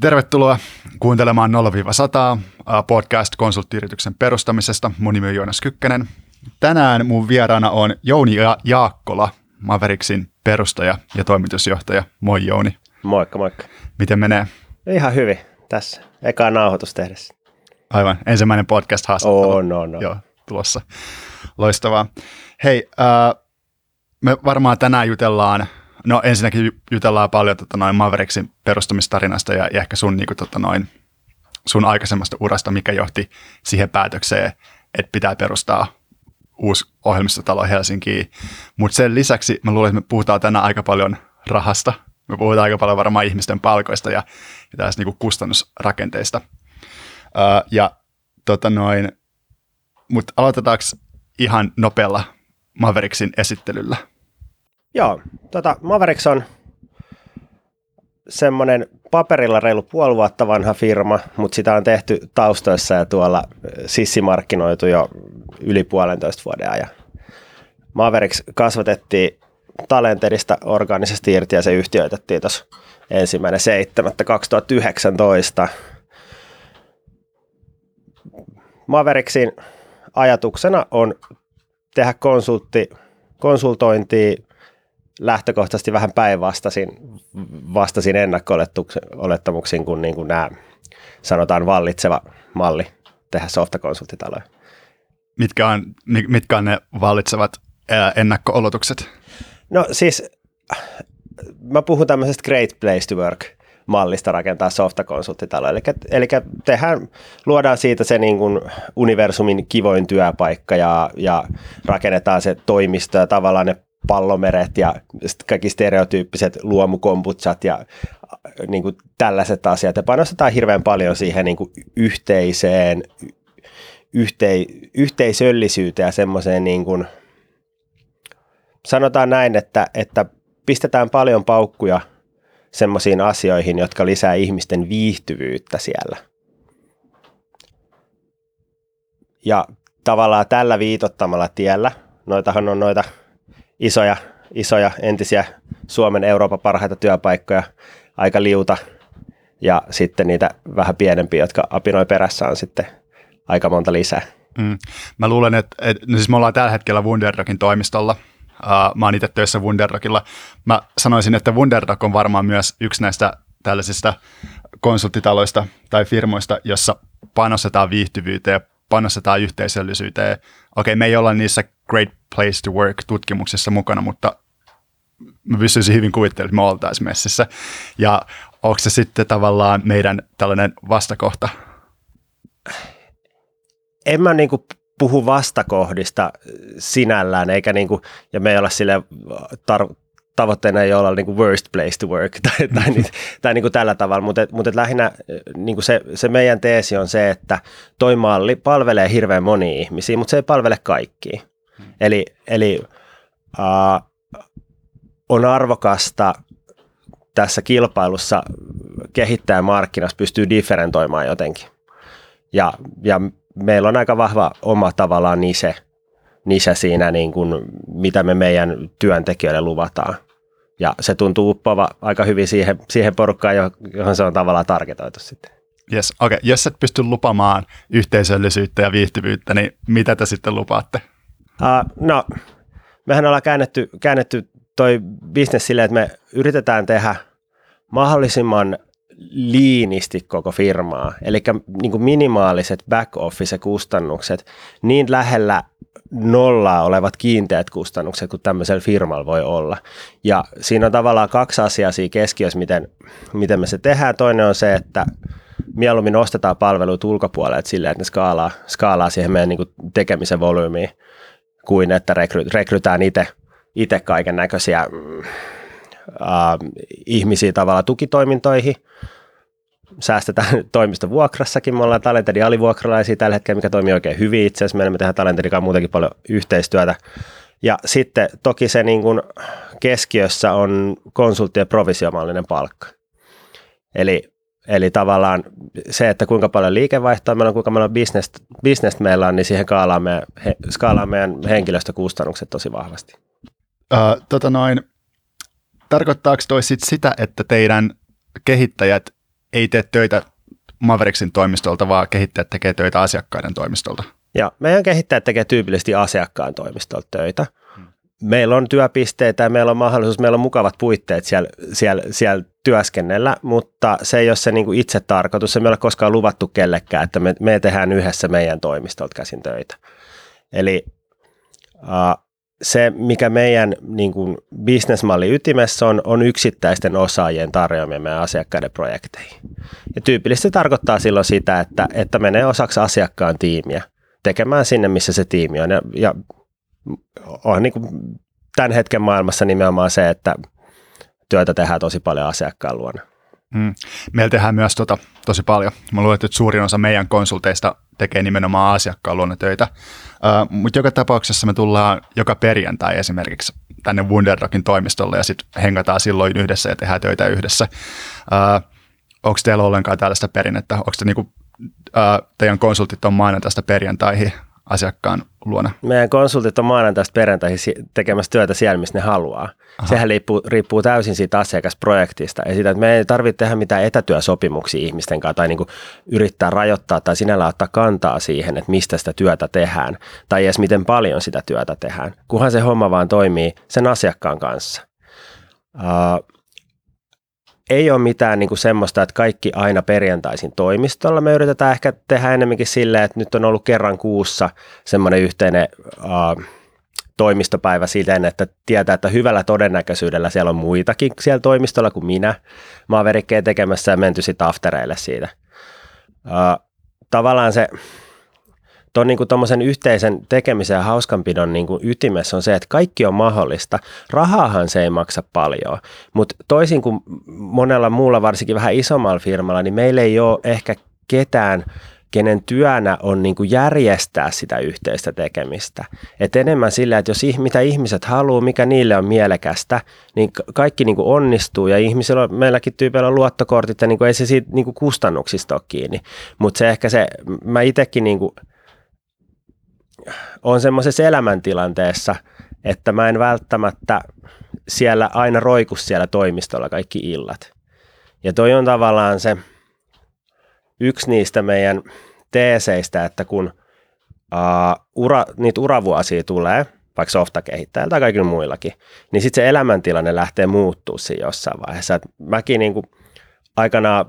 Tervetuloa kuuntelemaan 0-100 podcast konsulttiyrityksen perustamisesta. Mun nimi on Joonas Kykkänen. Tänään mun vieraana on Jouni ja Jaakkola, Maveriksin perustaja ja toimitusjohtaja. Moi Jouni. Moikka, moikka. Miten menee? Ihan hyvin tässä. Eka nauhoitus tehdessä. Aivan, ensimmäinen podcast-haastattelu. On, on, on. Joo, tulossa. Loistavaa. Hei, äh, me varmaan tänään jutellaan No ensinnäkin jutellaan paljon tota, noin Maveriksin perustamistarinasta ja, ja ehkä sun, niin kuin, tota, noin, sun aikaisemmasta urasta, mikä johti siihen päätökseen, että pitää perustaa uusi ohjelmistotalo Helsinkiin. Mutta sen lisäksi mä luulen, että me puhutaan tänään aika paljon rahasta. Me puhutaan aika paljon varmaan ihmisten palkoista ja, ja tästä niin kustannusrakenteista. Öö, ja tota noin, mutta aloitetaanko ihan nopealla Maveriksin esittelyllä? Joo, tota, Mavericks on semmoinen paperilla reilu puoli vuotta vanha firma, mutta sitä on tehty taustoissa ja tuolla sissimarkkinoitu jo yli puolentoista vuoden ajan. Mavericks kasvatettiin Talenterista organisesti irti ja se yhtiöitettiin tuossa ensimmäinen 7.2019. Mavericksin ajatuksena on tehdä konsultti, konsultointia lähtökohtaisesti vähän päinvastasin vastasin ennakko-olettamuksiin kuin, niin kuin nämä sanotaan vallitseva malli tehdä softakonsulttitaloja. Mitkä on, mitkä on ne vallitsevat ennakko-oletukset? No siis mä puhun tämmöisestä great place to work mallista rakentaa softakonsulttitalo. Eli, eli tehdään, luodaan siitä se niin kuin universumin kivoin työpaikka ja, ja rakennetaan se toimisto ja tavallaan ne pallomeret ja kaikki stereotyyppiset luomukomputsat ja äh, niin kuin tällaiset asiat. Ja panostetaan hirveän paljon siihen niin kuin yhteiseen, yhtei, yhteisöllisyyteen ja semmoiseen niin kuin, sanotaan näin, että, että pistetään paljon paukkuja semmoisiin asioihin, jotka lisää ihmisten viihtyvyyttä siellä. Ja tavallaan tällä viitottamalla tiellä, noitahan on noita isoja, isoja entisiä Suomen Euroopan parhaita työpaikkoja, aika liuta, ja sitten niitä vähän pienempiä, jotka apinoi perässä on sitten aika monta lisää. Mm. Mä luulen, että, että no siis me ollaan tällä hetkellä Wunderdokin toimistolla. Uh, mä oon itse töissä Wunderdokilla. Mä sanoisin, että Wunderdok on varmaan myös yksi näistä tällaisista konsulttitaloista tai firmoista, jossa panostetaan viihtyvyyteen panostetaan yhteisöllisyyteen. Okei, me ei olla niissä Great Place to Work-tutkimuksissa mukana, mutta mä pystyisin hyvin kuvittelemaan, että me oltaisiin messissä. Ja onko se sitten tavallaan meidän tällainen vastakohta? En mä niinku puhu vastakohdista sinällään, eikä niinku, ja me ei olla sille tar- tavoitteena ei olla niin kuin worst place to work tai, tai, tai niin kuin tällä tavalla, mutta, mutta lähinnä niin kuin se, se meidän teesi on se, että toi malli palvelee hirveän monia ihmisiä, mutta se ei palvele kaikkia. Eli, eli uh, on arvokasta tässä kilpailussa kehittää markkinassa pystyy differentoimaan jotenkin. Ja, ja meillä on aika vahva oma tavallaan nise, nise siinä, niin kuin, mitä me meidän työntekijöille luvataan. Ja se tuntuu uppava aika hyvin siihen, siihen porukkaan, johon se on tavallaan targetoitu sitten. Yes. Okay. Jos et pysty lupamaan yhteisöllisyyttä ja viihtyvyyttä, niin mitä te sitten lupaatte? Uh, no, mehän ollaan käännetty, käännetty toi bisnes silleen, että me yritetään tehdä mahdollisimman liinisti koko firmaa, eli niin minimaaliset back-office-kustannukset niin lähellä nollaa olevat kiinteät kustannukset kuin tämmöisellä firmalla voi olla. Ja siinä on tavallaan kaksi asiaa siinä keskiössä, miten, miten me se tehdään. Toinen on se, että mieluummin ostetaan palveluita ulkopuolelta silleen, että ne skaalaa, skaalaa siihen meidän niin tekemisen volyymiin, kuin että rekry, rekrytään itse kaiken näköisiä äh, ihmisiä tavalla tukitoimintoihin – säästetään toimista vuokrassakin. Me ollaan Talentedin alivuokralaisia tällä hetkellä, mikä toimii oikein hyvin itse asiassa. Meillä me tehdään Talentedin muutenkin paljon yhteistyötä. Ja sitten toki se niin kuin keskiössä on konsulttien provisiomallinen palkka. Eli, eli tavallaan se, että kuinka paljon liikevaihtoa meillä on, kuinka paljon business, business meillä on, niin siihen skaalaa meidän, he, skaalaa meidän henkilöstökustannukset tosi vahvasti. Ö, tota noin, tarkoittaako toi sit sitä, että teidän kehittäjät ei tee töitä Mavericksin toimistolta, vaan kehittäjät tekee töitä asiakkaiden toimistolta. Ja meidän kehittäjät tekee tyypillisesti asiakkaan toimistolta töitä. Meillä on työpisteitä ja meillä on mahdollisuus, meillä on mukavat puitteet siellä, siellä, siellä työskennellä, mutta se ei ole se niin kuin itse tarkoitus. Se ei ole koskaan luvattu kellekään, että me, me tehdään yhdessä meidän toimistolta käsin töitä. Eli uh, se, mikä meidän niin kuin bisnesmalli ytimessä on, on yksittäisten osaajien tarjoamia meidän asiakkaiden projekteihin. Ja tyypillisesti tarkoittaa silloin sitä, että, että menee osaksi asiakkaan tiimiä tekemään sinne, missä se tiimi on. Ja, ja on niin kuin tämän hetken maailmassa nimenomaan se, että työtä tehdään tosi paljon asiakkaan luona. Mm. Meillä tehdään myös tota, tosi paljon. Mä luulen, että suurin osa meidän konsulteista tekee nimenomaan asiakkaan luona töitä. Uh, Mutta joka tapauksessa me tullaan joka perjantai esimerkiksi tänne Wunderdockin toimistolle ja sitten hengataan silloin yhdessä ja tehdään töitä yhdessä. Uh, Onko teillä ollenkaan tällaista perinnettä? Onko te niinku, uh, teidän konsultit on maanantaista perjantaihin asiakkaan luona? Meidän konsultit on maanantaista perjantaihin tekemässä työtä siellä, missä ne haluaa. Aha. Sehän riippuu, riippuu täysin siitä asiakasprojektista ja siitä, että me ei tarvitse tehdä mitään etätyösopimuksia ihmisten kanssa tai niin kuin yrittää rajoittaa tai sinällä ottaa kantaa siihen, että mistä sitä työtä tehdään tai edes miten paljon sitä työtä tehdään, kunhan se homma vaan toimii sen asiakkaan kanssa. Uh, ei ole mitään niin kuin semmoista, että kaikki aina perjantaisin toimistolla. Me yritetään ehkä tehdä enemmänkin silleen, että nyt on ollut kerran kuussa semmoinen yhteinen uh, toimistopäivä siten, että tietää, että hyvällä todennäköisyydellä siellä on muitakin siellä toimistolla kuin minä. Mä oon tekemässä ja menty sitten aftereille siitä. Uh, tavallaan se tuon niin kuin yhteisen tekemisen ja hauskanpidon niin kuin ytimessä on se, että kaikki on mahdollista. Rahaahan se ei maksa paljon, mutta toisin kuin monella muulla, varsinkin vähän isommalla firmalla, niin meillä ei ole ehkä ketään, kenen työnä on niin kuin järjestää sitä yhteistä tekemistä. Et enemmän sillä, että jos mitä ihmiset haluaa, mikä niille on mielekästä, niin kaikki niin kuin onnistuu ja ihmisillä on, meilläkin tyypeillä on luottokortit ja niin kuin ei se siitä niin kuin kustannuksista ole kiinni. Mutta se ehkä se, mä itsekin niin kuin on semmoisessa elämäntilanteessa, että mä en välttämättä siellä aina roiku siellä toimistolla kaikki illat. Ja toi on tavallaan se yksi niistä meidän teeseistä, että kun uh, ura, niitä uravuosia tulee, vaikka softakehittäjältä tai kaikilla muillakin, niin sitten se elämäntilanne lähtee muuttuu siinä jossain vaiheessa. Et mäkin niin kuin aikanaan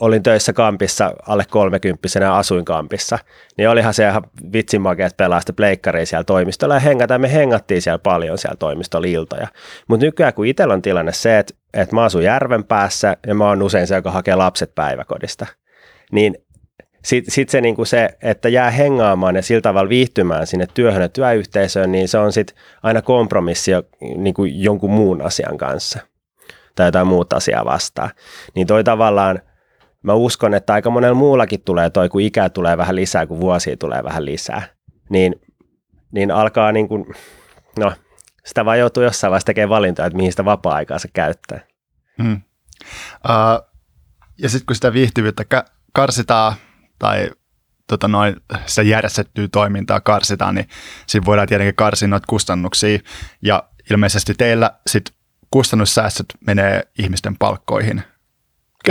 olin töissä kampissa alle kolmekymppisenä asuin kampissa, niin olihan se ihan vitsin makea, pelaa sitä pleikkaria siellä toimistolla ja hengätä. Me hengattiin siellä paljon siellä toimistolla iltoja. Mutta nykyään kun itsellä on tilanne se, että, että mä asun järven päässä ja mä oon usein se, joka hakee lapset päiväkodista, niin sitten sit se, niinku se, että jää hengaamaan ja sillä tavalla viihtymään sinne työhön ja työyhteisöön, niin se on sitten aina kompromissi jo, niinku jonkun muun asian kanssa tai jotain muuta asiaa vastaan. Niin toi tavallaan mä uskon, että aika monella muullakin tulee toi, kun ikää tulee vähän lisää, kun vuosia tulee vähän lisää, niin, niin alkaa niin kuin, no, sitä vaan joutuu jossain vaiheessa tekemään valintoja, että mihin sitä vapaa-aikaansa käyttää. Hmm. Uh, ja sitten kun sitä viihtyvyyttä karsitaan tai tota noin, sitä järjestettyä toimintaa karsitaan, niin siinä voidaan tietenkin karsia noita kustannuksia. Ja ilmeisesti teillä sit kustannussäästöt menee ihmisten palkkoihin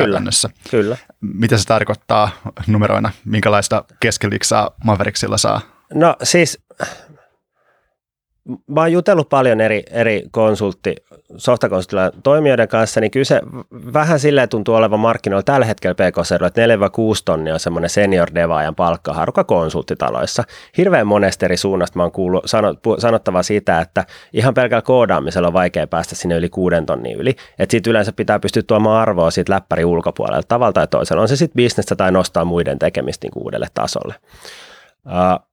käytännössä. Kyllä. Mitä se tarkoittaa numeroina? Minkälaista keskeliksaa Mavericksilla saa? No siis mä oon jutellut paljon eri, eri konsultti, softakonsultilla toimijoiden kanssa, niin kyllä se vähän silleen tuntuu olevan markkinoilla tällä hetkellä pk että 4-6 tonnia on semmoinen senior devaajan palkkaharuka konsulttitaloissa. Hirveän monesta eri suunnasta mä oon kuullut sanottava sitä, että ihan pelkällä koodaamisella on vaikea päästä sinne yli kuuden tonnin yli. Että siitä yleensä pitää pystyä tuomaan arvoa siitä läppäri ulkopuolelta tavalla tai toisella. On se sitten bisnestä tai nostaa muiden tekemistä niin uudelle tasolle. Uh,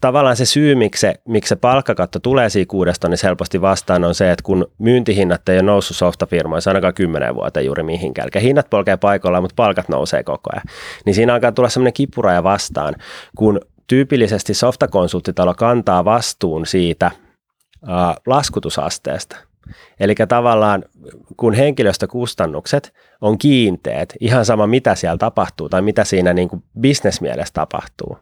tavallaan se syy, miksi se, miksi se palkkakatto tulee siinä kuudesta niin helposti vastaan on se, että kun myyntihinnat ei ole noussut softafirmoissa ainakaan kymmenen vuotta juuri mihinkään, eli hinnat polkee paikoillaan, mutta palkat nousee koko ajan, niin siinä alkaa tulla semmoinen kipuraja vastaan, kun tyypillisesti softakonsulttitalo kantaa vastuun siitä laskutusasteesta – Eli tavallaan kun henkilöstökustannukset on kiinteet, ihan sama mitä siellä tapahtuu tai mitä siinä niin kuin bisnesmielessä tapahtuu,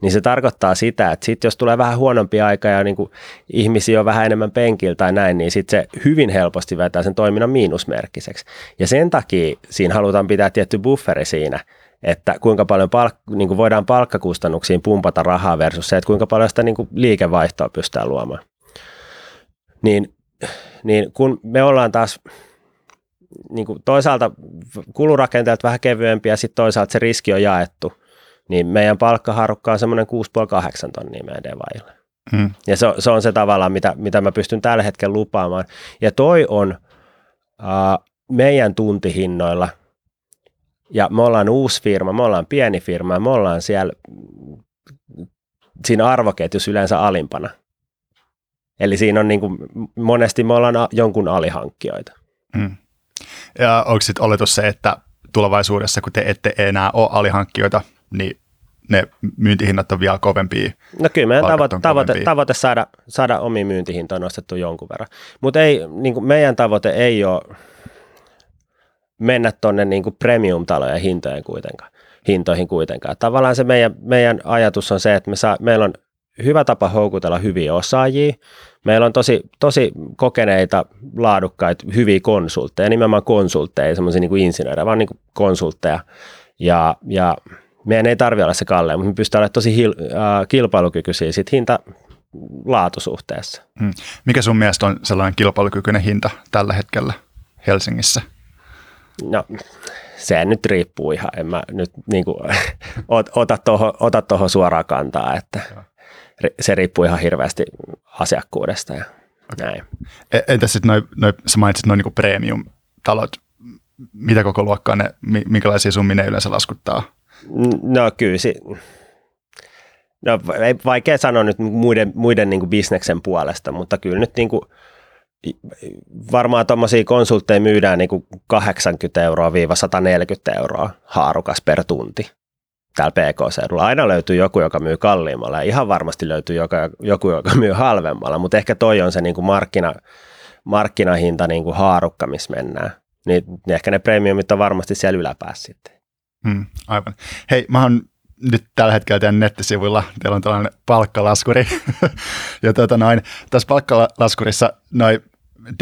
niin se tarkoittaa sitä, että sit jos tulee vähän huonompi aika ja niin kuin ihmisiä on vähän enemmän penkillä tai näin, niin sitten se hyvin helposti vetää sen toiminnan miinusmerkkiseksi. Ja sen takia siinä halutaan pitää tietty bufferi siinä, että kuinka paljon palk- niin kuin voidaan palkkakustannuksiin pumpata rahaa versus se, että kuinka paljon sitä niin kuin liikevaihtoa pystytään luomaan. Niin, niin kun me ollaan taas niin kuin toisaalta kulurakenteet vähän kevyempiä ja sitten toisaalta se riski on jaettu, niin meidän palkkaharukka on semmoinen 6,5-8 tonnia meidän devaille. Hmm. Ja se, se on se tavallaan, mitä, mitä mä pystyn tällä hetkellä lupaamaan. Ja toi on uh, meidän tuntihinnoilla – ja me ollaan uusi firma, me ollaan pieni firma, me ollaan siellä siinä arvoketjussa yleensä alimpana. Eli siinä on niin kuin, monesti me ollaan jonkun alihankkijoita. Mm. Ja onko sitten oletus se, että tulevaisuudessa, kun te ette enää ole alihankkijoita, niin ne myyntihinnat on vielä kovempia? No kyllä meidän tavoite, tavoite, tavoite saada, saada omi myyntihintoja nostettu jonkun verran. Mutta niin meidän tavoite ei ole mennä tuonne niin premium-talojen hintojen kuitenkaan, hintoihin kuitenkaan. Tavallaan se meidän, meidän ajatus on se, että me saa, meillä on hyvä tapa houkutella hyviä osaajia. Meillä on tosi, tosi kokeneita, laadukkaita, hyviä konsultteja, nimenomaan konsultteja, semmoisia niin insinöörejä, vaan niin kuin konsultteja. Ja, ja meidän ei tarvitse olla se kalleen, mutta me pystytään olemaan tosi hil, äh, kilpailukykyisiä sit hinta laatusuhteessa. Hmm. Mikä sun mielestä on sellainen kilpailukykyinen hinta tällä hetkellä Helsingissä? No, se nyt riippuu ihan, en mä nyt niin kuin, ota tuohon ota toho suoraan kantaa, että se riippuu ihan hirveästi asiakkuudesta ja okay. näin. E, entäs sitten noin, noi, sä mainitsit noin niin premium-talot, mitä koko luokkaa ne, minkälaisia summia ne yleensä laskuttaa? No kyllä, si- no vaikea sanoa nyt muiden, muiden niin bisneksen puolesta, mutta kyllä nyt niin kuin varmaan tuommoisia konsultteja myydään niin kuin 80 euroa viiva 140 euroa haarukas per tunti täällä PK-seudulla. Aina löytyy joku, joka myy kalliimmalla ja ihan varmasti löytyy joka, joku, joka myy halvemmalla, mutta ehkä toi on se niin kuin markkina, markkinahinta niin kuin haarukka, missä mennään. Niin, niin ehkä ne premiumit on varmasti siellä yläpäässä sitten. Hmm, aivan. Hei, mä oon nyt tällä hetkellä teidän nettisivuilla, teillä on tällainen palkkalaskuri. ja tuota noin, tässä palkkalaskurissa noin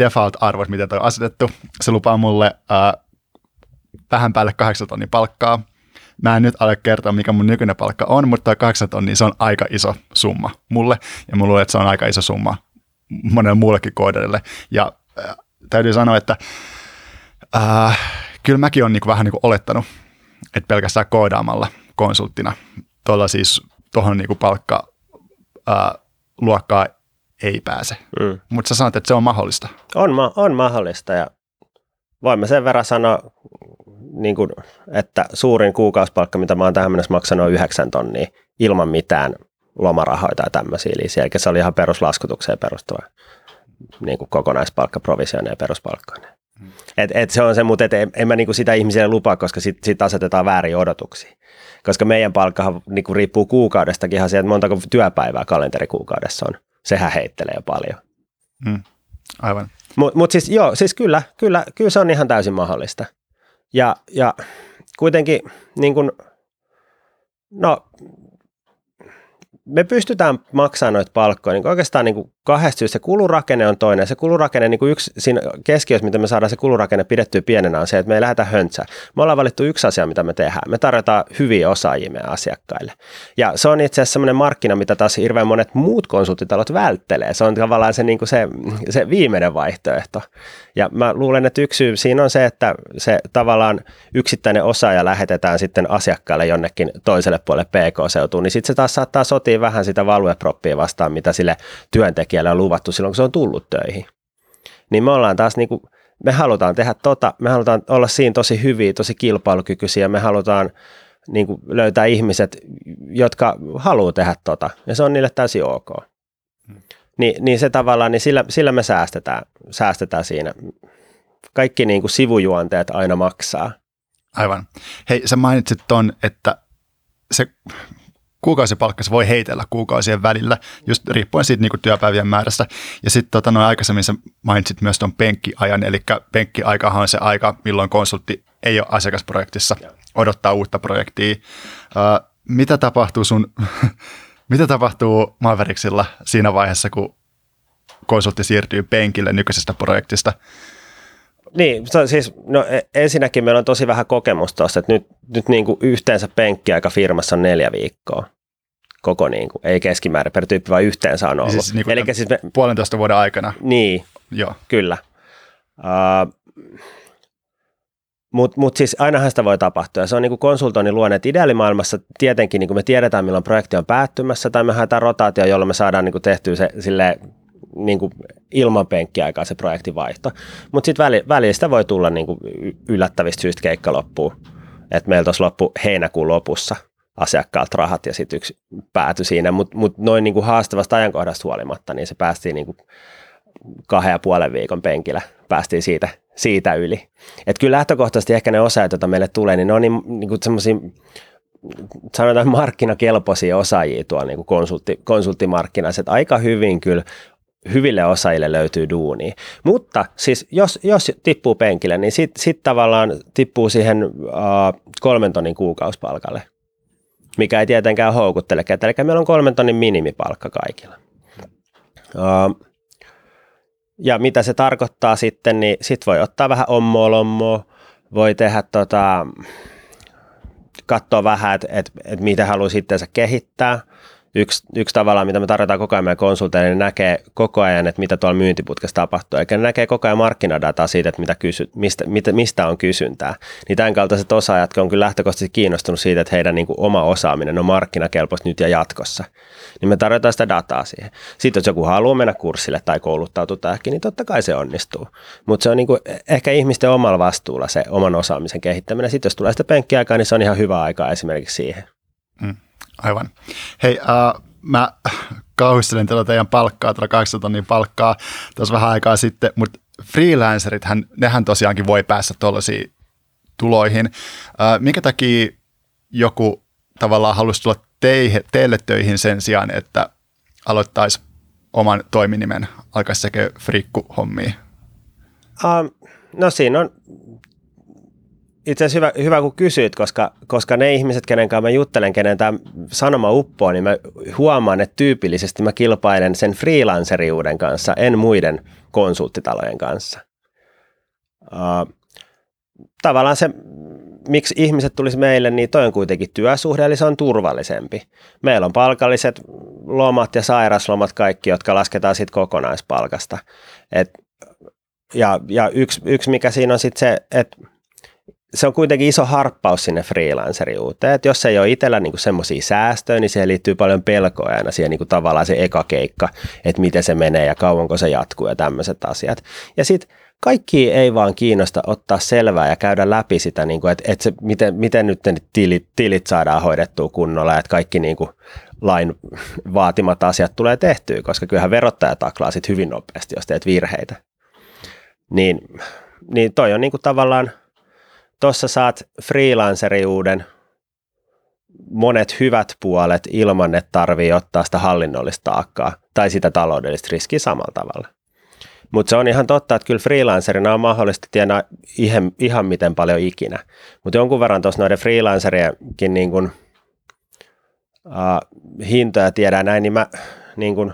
default-arvot, miten toi on asetettu, se lupaa mulle ää, vähän päälle 8 tonnin palkkaa. Mä en nyt ale kertoa, mikä mun nykyinen palkka on, mutta toi 8 tonnia, se on aika iso summa mulle. Ja mulla luulen, että se on aika iso summa monelle muullekin kooderille. Ja ää, täytyy sanoa, että ää, kyllä mäkin olen niinku vähän niinku olettanut, että pelkästään koodaamalla konsulttina tuolla siis tuohon niinku palkka ää, luokkaa ei pääse. Mm. Mutta sä sanoit, että se on mahdollista. On, ma- on mahdollista ja voimme sen verran sanoa, niin kuin, että suurin kuukausipalkka, mitä mä oon tähän mennessä maksanut, on 9 tonnia ilman mitään lomarahoja tai tämmöisiä. Eli se oli ihan peruslaskutukseen perustuva niin kuin kokonaispalkka, provisioinen ja peruspalkkoinen. Mm. Et, et se on se, mutta et en, en mä niinku sitä ihmisille lupaa, koska sitten sit asetetaan väärin odotuksia. Koska meidän palkkahan niinku riippuu kuukaudestakin ihan sieltä, montako työpäivää kalenterikuukaudessa on sehän heittelee paljon. Mm, aivan. Mutta mut siis joo, siis kyllä, kyllä, kyllä se on ihan täysin mahdollista. Ja, ja kuitenkin niin kun, no me pystytään maksamaan noita palkkoja niin oikeastaan niin kuin kahdesta syystä. Se kulurakenne on toinen. Se kulurakenne, niin kuin yksi siinä keskiössä, miten me saadaan se kulurakenne pidettyä pienenä, on se, että me ei lähdetä höntsää. Me ollaan valittu yksi asia, mitä me tehdään. Me tarjotaan hyviä osaajia meidän asiakkaille. Ja se on itse asiassa sellainen markkina, mitä taas hirveän monet muut konsulttitalot välttelee. Se on tavallaan se, niin kuin se, se viimeinen vaihtoehto. Ja mä luulen, että yksi syy siinä on se, että se tavallaan yksittäinen osaaja lähetetään sitten asiakkaalle jonnekin toiselle puolelle PK-seutuun, niin sitten se taas saattaa sotia vähän sitä valueproppia vastaan, mitä sille työntekijälle on luvattu silloin, kun se on tullut töihin. Niin me ollaan taas niin kuin, me halutaan tehdä tota, me halutaan olla siinä tosi hyviä, tosi kilpailukykyisiä, me halutaan niin kuin löytää ihmiset, jotka haluaa tehdä tota, ja se on niille täysin ok. Hmm. Ni, niin se tavallaan, niin sillä, sillä me säästetään, säästetään siinä. Kaikki niin kuin sivujuonteet aina maksaa. Aivan. Hei, sä mainitsit ton, että se kuukausipalkka se voi heitellä kuukausien välillä, just riippuen siitä niin kuin työpäivien määrästä. Ja sitten tota, noin aikaisemmin sä mainitsit myös tuon penkkiajan, eli penkkiaikahan on se aika, milloin konsultti ei ole asiakasprojektissa, odottaa uutta projektia. Uh, mitä tapahtuu sun, mitä tapahtuu Mavericksilla siinä vaiheessa, kun konsultti siirtyy penkille nykyisestä projektista? Niin, siis no e, ensinnäkin meillä on tosi vähän kokemusta tuossa, että nyt, nyt niin kuin yhteensä penkkiaika firmassa on neljä viikkoa. Koko niin kuin, ei keskimäärin per tyyppi, vaan yhteensä on ollut. Siis, niin Eli siis me, puolentoista vuoden aikana. Niin, Joo. kyllä. Uh, mutta mut siis ainahan sitä voi tapahtua. Ja se on niin kuin konsultoinnin luonne, että ideaalimaailmassa tietenkin niin me tiedetään, milloin projekti on päättymässä, tai me haetaan rotaatio, jolloin me saadaan niin kuin tehtyä se sille niin kuin ilman penkkiaikaa se projektivaihto. Mutta sitten väli, välistä voi tulla niin kuin yllättävistä syistä keikka loppuu. Että meillä tuossa loppu heinäkuun lopussa asiakkaalta rahat ja sitten yksi pääty siinä, mutta mut noin niin kuin haastavasta ajankohdasta huolimatta, niin se päästiin niin kuin kahden ja puolen viikon penkillä, päästiin siitä, siitä yli. Et kyllä lähtökohtaisesti ehkä ne osaajat, joita meille tulee, niin ne on niin, niin kuin semmoisia sanotaan markkinakelpoisia osaajia tuolla niin konsultti, konsulttimarkkinassa, että aika hyvin kyllä hyville osaajille löytyy duuni. Mutta siis jos, jos tippuu penkille, niin sitten sit tavallaan tippuu siihen uh, kolmen tonnin kuukausipalkalle, mikä ei tietenkään houkuttele ketään. Eli meillä on kolmen tonnin minimipalkka kaikilla. Ja mitä se tarkoittaa sitten, niin sit voi ottaa vähän ommoa lommoa, voi tehdä tota, katsoa vähän, että et, et mitä haluaa sitten kehittää – yksi, yksi tavallaan, mitä me tarjotaan koko ajan meidän konsulteille, niin näkee koko ajan, että mitä tuolla myyntiputkessa tapahtuu, eikä näkee koko ajan markkinadataa siitä, että mitä kysy, mistä, mitä, mistä on kysyntää. Niin tämän kaltaiset osaajat on kyllä lähtökohtaisesti kiinnostunut siitä, että heidän niin kuin oma osaaminen on markkinakelpoista nyt ja jatkossa. Niin me tarjotaan sitä dataa siihen. Sitten jos joku haluaa mennä kurssille tai kouluttautua tähänkin, niin totta kai se onnistuu. Mutta se on niin kuin ehkä ihmisten omalla vastuulla se oman osaamisen kehittäminen. Sitten jos tulee sitä penkkiaikaa, niin se on ihan hyvä aika esimerkiksi siihen. Mm. Aivan. Hei, uh, mä kauhistelin tätä teidän palkkaa, tätä 800 tonnin palkkaa tuossa vähän aikaa sitten, mutta freelancerit, nehän tosiaankin voi päästä tuollaisiin tuloihin. Uh, minkä takia joku tavallaan halusi tulla teihe, teille töihin sen sijaan, että aloittaisi oman toiminimen, alkaisi tekemään frikku-hommia? Um, no siinä on itse asiassa hyvä, hyvä kun kysyit, koska, koska ne ihmiset, kenen kanssa mä juttelen, kenen tämä sanoma uppoo, niin mä huomaan, että tyypillisesti mä kilpailen sen freelanceriuden kanssa, en muiden konsulttitalojen kanssa. Uh, tavallaan se, miksi ihmiset tulisi meille, niin toi on kuitenkin työsuhde, eli se on turvallisempi. Meillä on palkalliset lomat ja sairaslomat kaikki, jotka lasketaan sitten kokonaispalkasta. Et, ja ja yksi, yksi, mikä siinä on sitten se, että se on kuitenkin iso harppaus sinne freelanceriuuteen, että jos ei ole itsellä niin semmoisia säästöjä, niin siihen liittyy paljon pelkoa aina siihen niin kuin tavallaan se eka keikka, että miten se menee ja kauanko se jatkuu ja tämmöiset asiat. Ja sitten kaikki ei vaan kiinnosta ottaa selvää ja käydä läpi sitä, niin kuin, että, että se, miten, miten nyt ne tilit, tilit saadaan hoidettua kunnolla että kaikki niin kuin, lain vaatimat asiat tulee tehtyä, koska kyllähän verottaja taklaa sit hyvin nopeasti, jos teet virheitä. Niin, niin toi on niin kuin tavallaan – tuossa saat freelanceriuden monet hyvät puolet ilman, että tarvii ottaa sitä hallinnollista taakkaa tai sitä taloudellista riskiä samalla tavalla. Mutta se on ihan totta, että kyllä freelancerina on mahdollista tienaa ihan, ihan miten paljon ikinä. Mutta jonkun verran tuossa noiden freelancerienkin niin kun, uh, hintoja tiedään näin, niin mä niin kun,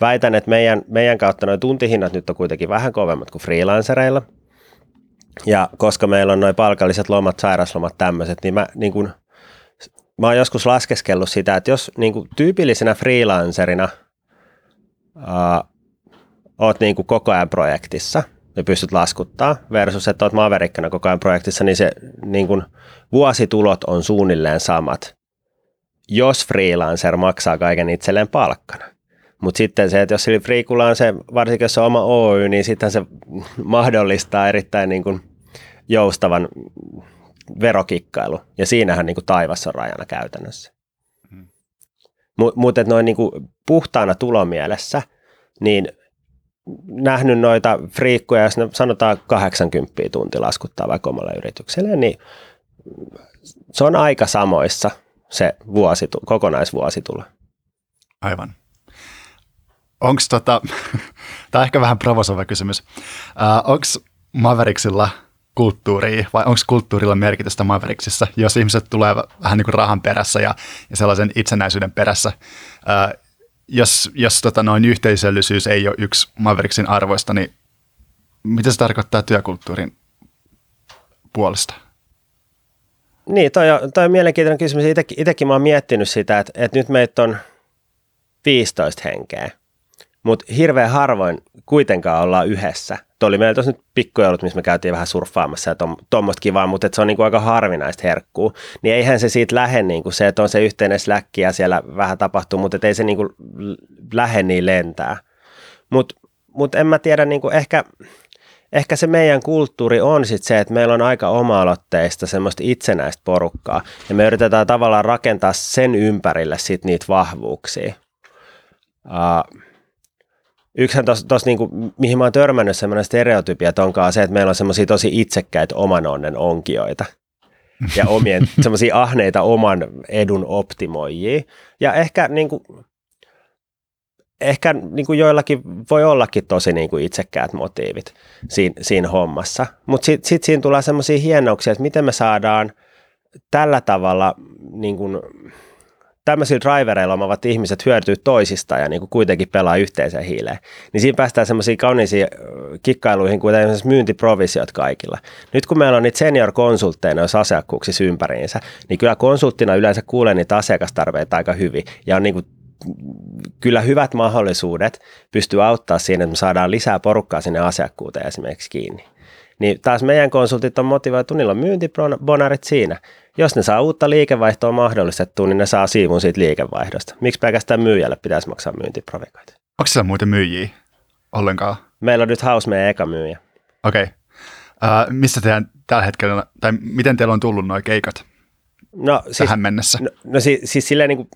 väitän, että meidän, meidän kautta nuo tuntihinnat nyt on kuitenkin vähän kovemmat kuin freelancereilla – ja koska meillä on noin palkalliset lomat, sairaslomat, tämmöiset, niin mä, niin kun, mä oon joskus laskeskellut sitä, että jos niin kun, tyypillisenä freelancerina ää, oot niin kun, koko ajan projektissa ja pystyt laskuttaa versus, että oot maverikkana koko ajan projektissa, niin se niin kun, vuositulot on suunnilleen samat, jos freelancer maksaa kaiken itselleen palkkana. Mutta sitten se, että jos sillä Freekulla on se, varsinkin jos se on oma Oy, niin sitten se mahdollistaa erittäin niin kuin joustavan verokikkailu. Ja siinähän niin kuin taivas on rajana käytännössä. Hmm. Mutta noin niin kuin puhtaana tulomielessä, niin nähnyt noita friikkuja, jos ne sanotaan 80 tunti laskuttaa vaikka omalle yritykselle, niin se on aika samoissa se vuosi, kokonaisvuositulo. Aivan. Onko tota, tämä ehkä vähän provosoiva kysymys, uh, onko Mavericksilla kulttuuria vai onko kulttuurilla merkitystä Mavericksissa, jos ihmiset tulee vähän niin kuin rahan perässä ja, ja sellaisen itsenäisyyden perässä, uh, jos, jos tota noin yhteisöllisyys ei ole yksi Mavericksin arvoista, niin mitä se tarkoittaa työkulttuurin puolesta? Niin, toi on, toi on mielenkiintoinen kysymys. Itsekin mä oon miettinyt sitä, että, että nyt meitä on 15 henkeä, mutta hirveän harvoin kuitenkaan ollaan yhdessä. Tuo oli meillä tuossa nyt pikkujoulut, missä me käytiin vähän surffaamassa ja tuommoista kivaa, mutta se on niinku aika harvinaista herkkuu. Niin eihän se siitä lähde niinku se, että on se yhteinen släkki ja siellä vähän tapahtuu, mutta ei se niinku lähde niin lentää. Mutta mut en mä tiedä, niinku ehkä, ehkä se meidän kulttuuri on sitten se, että meillä on aika oma-aloitteista semmoista itsenäistä porukkaa ja me yritetään tavallaan rakentaa sen ympärille sitten niitä vahvuuksia. Uh, Yksihän tuossa, niinku, mihin mä oon törmännyt semmoinen stereotypia onkaan se, että meillä on semmoisia tosi itsekkäitä oman onnen onkioita ja omien semmoisia ahneita oman edun optimoijia. Ja ehkä niinku, ehkä niin kuin joillakin voi ollakin tosi niin kuin itsekkäät motiivit siinä, siinä hommassa. Mutta sitten sit siinä tulee semmoisia hienouksia, että miten me saadaan tällä tavalla niin kuin, tämmöisillä drivereilla omavat ihmiset hyötyy toisista ja niin kuin kuitenkin pelaa yhteiseen hiileen. Niin siinä päästään semmoisiin kauniisiin kikkailuihin, kuten esimerkiksi myyntiprovisiot kaikilla. Nyt kun meillä on niitä senior-konsultteja jos asiakkuuksissa ympäriinsä, niin kyllä konsulttina yleensä kuulee niitä asiakastarpeita aika hyvin ja on niin kuin kyllä hyvät mahdollisuudet pystyy auttaa siinä, että me saadaan lisää porukkaa sinne asiakkuuteen esimerkiksi kiinni. Niin taas meidän konsultit on motivoitu, niillä on myyntibonarit siinä. Jos ne saa uutta liikevaihtoa mahdollistettua, niin ne saa siivun siitä liikevaihdosta. Miksi pelkästään myyjälle pitäisi maksaa myyntiprovikoita? Onko siellä muuten myyjiä ollenkaan? Meillä on nyt House meidän eka myyjä. Okei. Okay. Uh, missä teidän tällä hetkellä, tai miten teillä on tullut nuo keikat no, siis, tähän mennessä? No, no siis, siis silleen niin kuin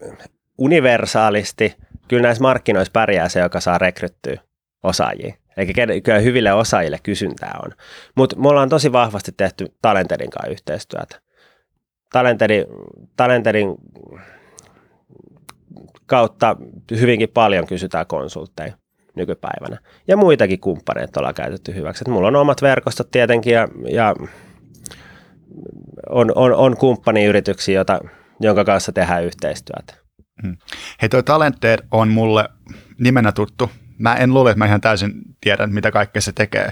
universaalisti, kyllä näissä markkinoissa pärjää se, joka saa rekryttyä osaajia. Eli kyllä hyville osaajille kysyntää on. Mutta me ollaan tosi vahvasti tehty Talenterin kanssa yhteistyötä. Talenterin, Talenterin kautta hyvinkin paljon kysytään konsultteja nykypäivänä. Ja muitakin kumppaneita ollaan käytetty hyväksi. Et mulla on omat verkostot tietenkin ja, ja on, on, on kumppaniyrityksiä, jota, jonka kanssa tehdään yhteistyötä. Hmm. Hei, toi Talented on mulle nimenä tuttu. Mä en luule, että mä ihan täysin tiedän, mitä kaikkea se tekee.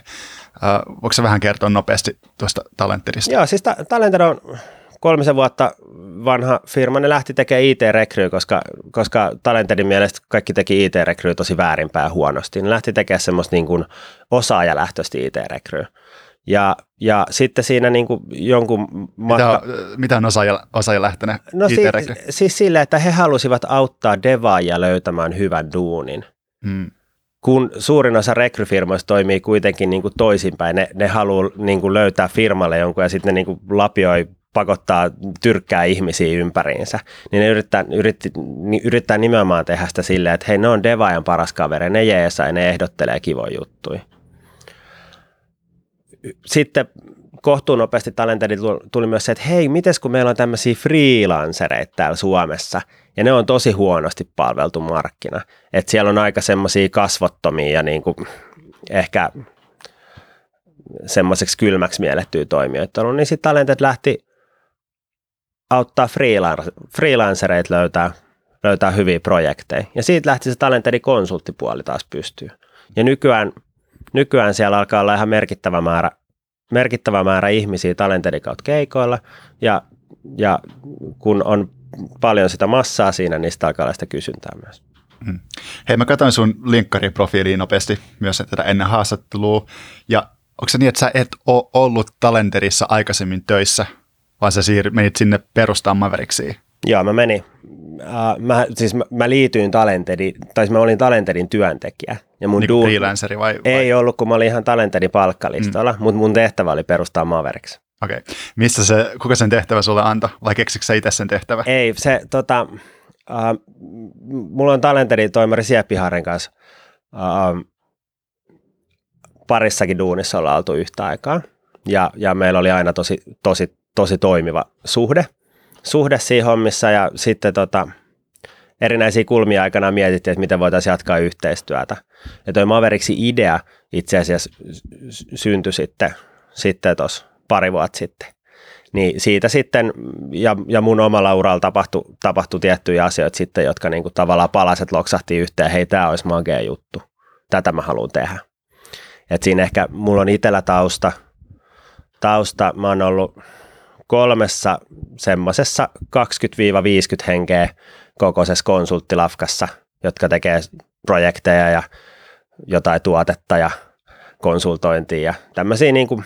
Uh, voiko se vähän kertoa nopeasti tuosta Talentedista? Joo, siis ta- Talented on kolmisen vuotta vanha firma, ne lähti tekemään IT-rekryy, koska, koska Talentedin mielestä kaikki teki IT-rekryy tosi väärinpäin huonosti. Ne lähti tekemään semmoista niin kuin osaajalähtöistä IT-rekryä. Ja, ja sitten siinä niin kuin jonkun matka... Mitä, mitä on osaaja, osaajalähtöinen no si, siis sille, että he halusivat auttaa devaajia löytämään hyvän duunin. Hmm kun suurin osa rekryfirmoista toimii kuitenkin niin kuin toisinpäin, ne, ne haluaa niin kuin löytää firmalle jonkun ja sitten ne niin kuin lapioi pakottaa, tyrkkää ihmisiä ympäriinsä, niin ne yrittää, yritti, yrittää nimenomaan tehdä sitä silleen, että hei, ne on devaajan paras kaveri, ne jeesaa ja ne ehdottelee kivoja juttuja. Sitten kohtuun nopeasti talenteri tuli myös se, että hei, mites kun meillä on tämmöisiä freelancereita täällä Suomessa, ja ne on tosi huonosti palveltu markkina. Että siellä on aika semmoisia kasvottomia ja niin kuin ehkä semmoiseksi kylmäksi miellettyä toimijoita ollut, niin sitten talentet lähti auttaa freelancereita löytää, löytää hyviä projekteja. Ja siitä lähti se talenteri konsulttipuoli taas pystyy. Ja nykyään, nykyään siellä alkaa olla ihan merkittävä määrä, merkittävä määrä ihmisiä talenteri kautta keikoilla. Ja, ja kun on paljon sitä massaa siinä, niin sitä alkaa olla sitä kysyntää myös. Hmm. Hei, mä katsoin sun linkkariprofiiliin nopeasti myös tätä ennen haastattelua. Ja onko se niin, että sä et ole ollut Talenterissa aikaisemmin töissä, vaan sä siir- menit sinne perustamaan Mavericksiin? Joo, mä menin. Uh, mä, siis mä, mä liityin Talenterin, tai siis mä olin Talenterin työntekijä. Ja mun niin duun... freelanceri vai, vai? Ei ollut, kun mä olin ihan Talenterin palkkalistalla, mm. mutta mun tehtävä oli perustaa Mavericks. Okei. Okay. Missä se, kuka sen tehtävä sulle antoi, vai keksikö sä itse sen tehtävä? Ei, se tota, uh, mulla on Talenterin toimari Sieppiharen kanssa uh, parissakin duunissa ollaan oltu yhtä aikaa. Ja, ja meillä oli aina tosi, tosi, tosi toimiva suhde. Suhde siinä hommissa ja sitten tota, erinäisiä kulmia aikana mietittiin, että miten voitaisiin jatkaa yhteistyötä. Ja toi Maveriksi idea itse asiassa syntyi sitten, sitten tuossa pari vuotta sitten. Niin siitä sitten, ja, ja mun omalla uralla tapahtui, tapahtui tiettyjä asioita sitten, jotka niinku tavallaan palaset loksahti yhteen, hei tämä olisi magea juttu, tätä mä haluan tehdä. Et siinä ehkä mulla on itsellä tausta, tausta, mä oon ollut kolmessa semmoisessa 20-50 henkeä kokoisessa konsulttilafkassa, jotka tekee projekteja ja jotain tuotetta ja konsultointia ja tämmöisiä niin kuin,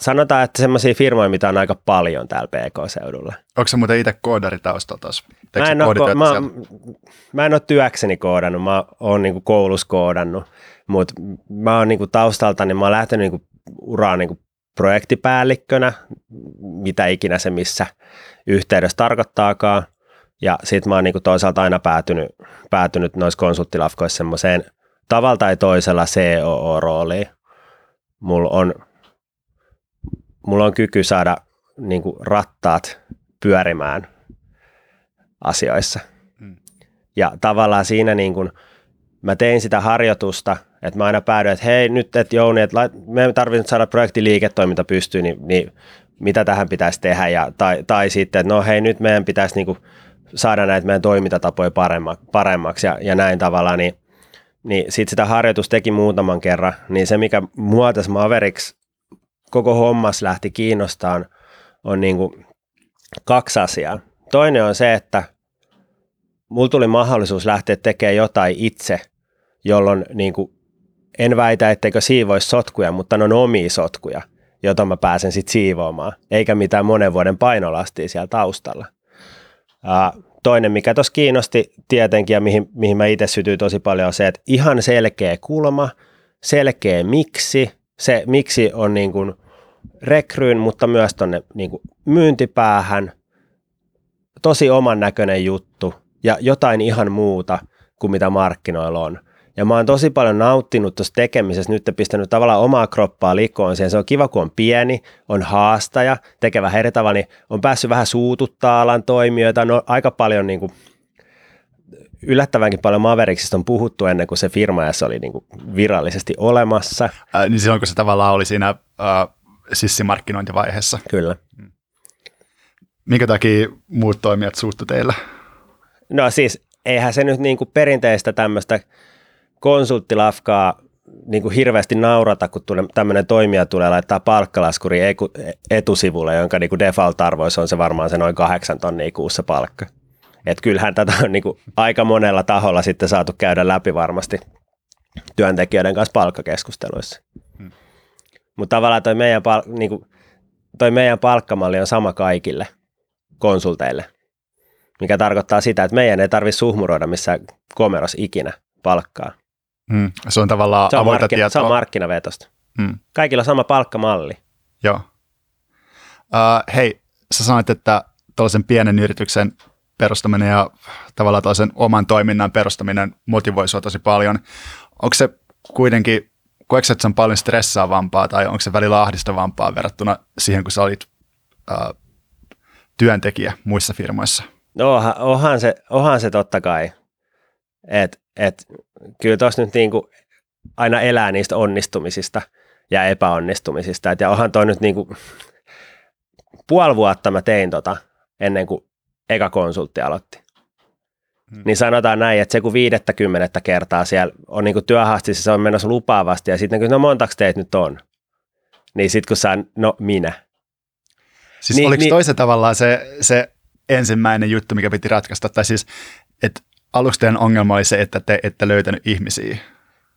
sanotaan, että semmoisia firmoja, mitä on aika paljon täällä PK-seudulla. Onko se muuten itse koodari taustalta Mä en, ole, mä, mä en ole työkseni koodannut, mä oon niin koulussa koodannut, mutta mä oon niin taustalta, niin mä oon lähtenyt niin uraan niin projektipäällikkönä, mitä ikinä se missä yhteydessä tarkoittaakaan. Ja sitten mä oon niin toisaalta aina päätynyt, päätynyt noissa konsulttilafkoissa semmoiseen tavalla tai toisella COO-rooliin. Mulla on, mulla on kyky saada niin rattaat pyörimään asioissa. Mm. Ja tavallaan siinä niin kuin, mä tein sitä harjoitusta, että mä aina päädyin, että hei nyt, että Jouni, että me tarvitsemme saada projekti liiketoiminta pystyyn, niin, niin mitä tähän pitäisi tehdä, ja, tai, tai sitten, että no hei nyt meidän pitäisi niin kuin saada näitä meidän toimintatapoja paremmaksi ja, ja näin tavalla, niin, niin sitten sitä harjoitus teki muutaman kerran, niin se mikä mua tässä Mavericks koko hommas lähti kiinnostaan on niin kuin kaksi asiaa. Toinen on se, että mulla tuli mahdollisuus lähteä tekemään jotain itse, jolloin niin kuin, en väitä, etteikö siivoisi sotkuja, mutta ne on omia sotkuja, jota mä pääsen sitten siivoamaan, eikä mitään monen vuoden painolastia siellä taustalla. Toinen, mikä tuossa kiinnosti tietenkin ja mihin, mihin mä itse sytyin tosi paljon, on se, että ihan selkeä kulma, selkeä miksi, se miksi on niin kuin rekryyn, mutta myös tuonne niin myyntipäähän, tosi oman näköinen juttu ja jotain ihan muuta kuin mitä markkinoilla on. Ja mä oon tosi paljon nauttinut tuosta tekemisestä, nyt pistänyt tavallaan omaa kroppaa likoon siihen. Se on kiva, kun on pieni, on haastaja, tekevä eri tavalla, niin on päässyt vähän suututtaa alan toimijoita. No aika paljon niin kuin, yllättävänkin paljon Mavericksista on puhuttu ennen kuin se firma ja se oli niin kuin virallisesti olemassa. Äh, niin silloin, kun se tavallaan oli siinä äh, sissimarkkinointivaiheessa. Kyllä. Minkä takia muut toimijat suuttu teillä? No siis eihän se nyt niin kuin perinteistä tämmöistä konsulttilafkaa niin kuin hirveästi naurata, kun tule, tämmöinen toimija tulee laittaa palkkalaskuri etusivulle, jonka niin kuin default-arvoissa on se varmaan se noin kahdeksan tonnia kuussa palkka. Et kyllähän tätä on niin kuin aika monella taholla sitten saatu käydä läpi varmasti työntekijöiden kanssa palkkakeskusteluissa. Hmm. Mutta tavallaan toi meidän, pal- niin kuin, toi meidän palkkamalli on sama kaikille konsulteille, mikä tarkoittaa sitä, että meidän ei tarvitse suhmuroida missään komeros ikinä palkkaa. Mm, se on tavallaan se on avointa markkina, tietoa. Se on markkinavetosta. Mm. Kaikilla sama palkkamalli. Joo. Uh, hei, sä sanoit, että tällaisen pienen yrityksen perustaminen ja tavallaan tällaisen oman toiminnan perustaminen motivoi sua tosi paljon. Onko se kuitenkin, koetko että se on paljon stressaavampaa tai onko se välillä ahdistavampaa verrattuna siihen, kun sä olit uh, työntekijä muissa firmoissa? No onhan, onhan, se, onhan se totta kai. Et, et, kyllä tuossa nyt niinku aina elää niistä onnistumisista ja epäonnistumisista. Et, ja onhan toi nyt niinku, puoli vuotta mä tein tota ennen kuin eka konsultti aloitti. Hmm. Niin sanotaan näin, että se kun viidettä kertaa siellä on niinku työhaastissa, se on menossa lupaavasti ja sitten kun no montaks teet nyt on, niin sitten kun sä, no minä. Siis niin, oliko niin, toisen tavallaan se, se ensimmäinen juttu, mikä piti ratkaista, tai siis, että aluksi teidän ongelma oli se, että te ette löytänyt ihmisiä.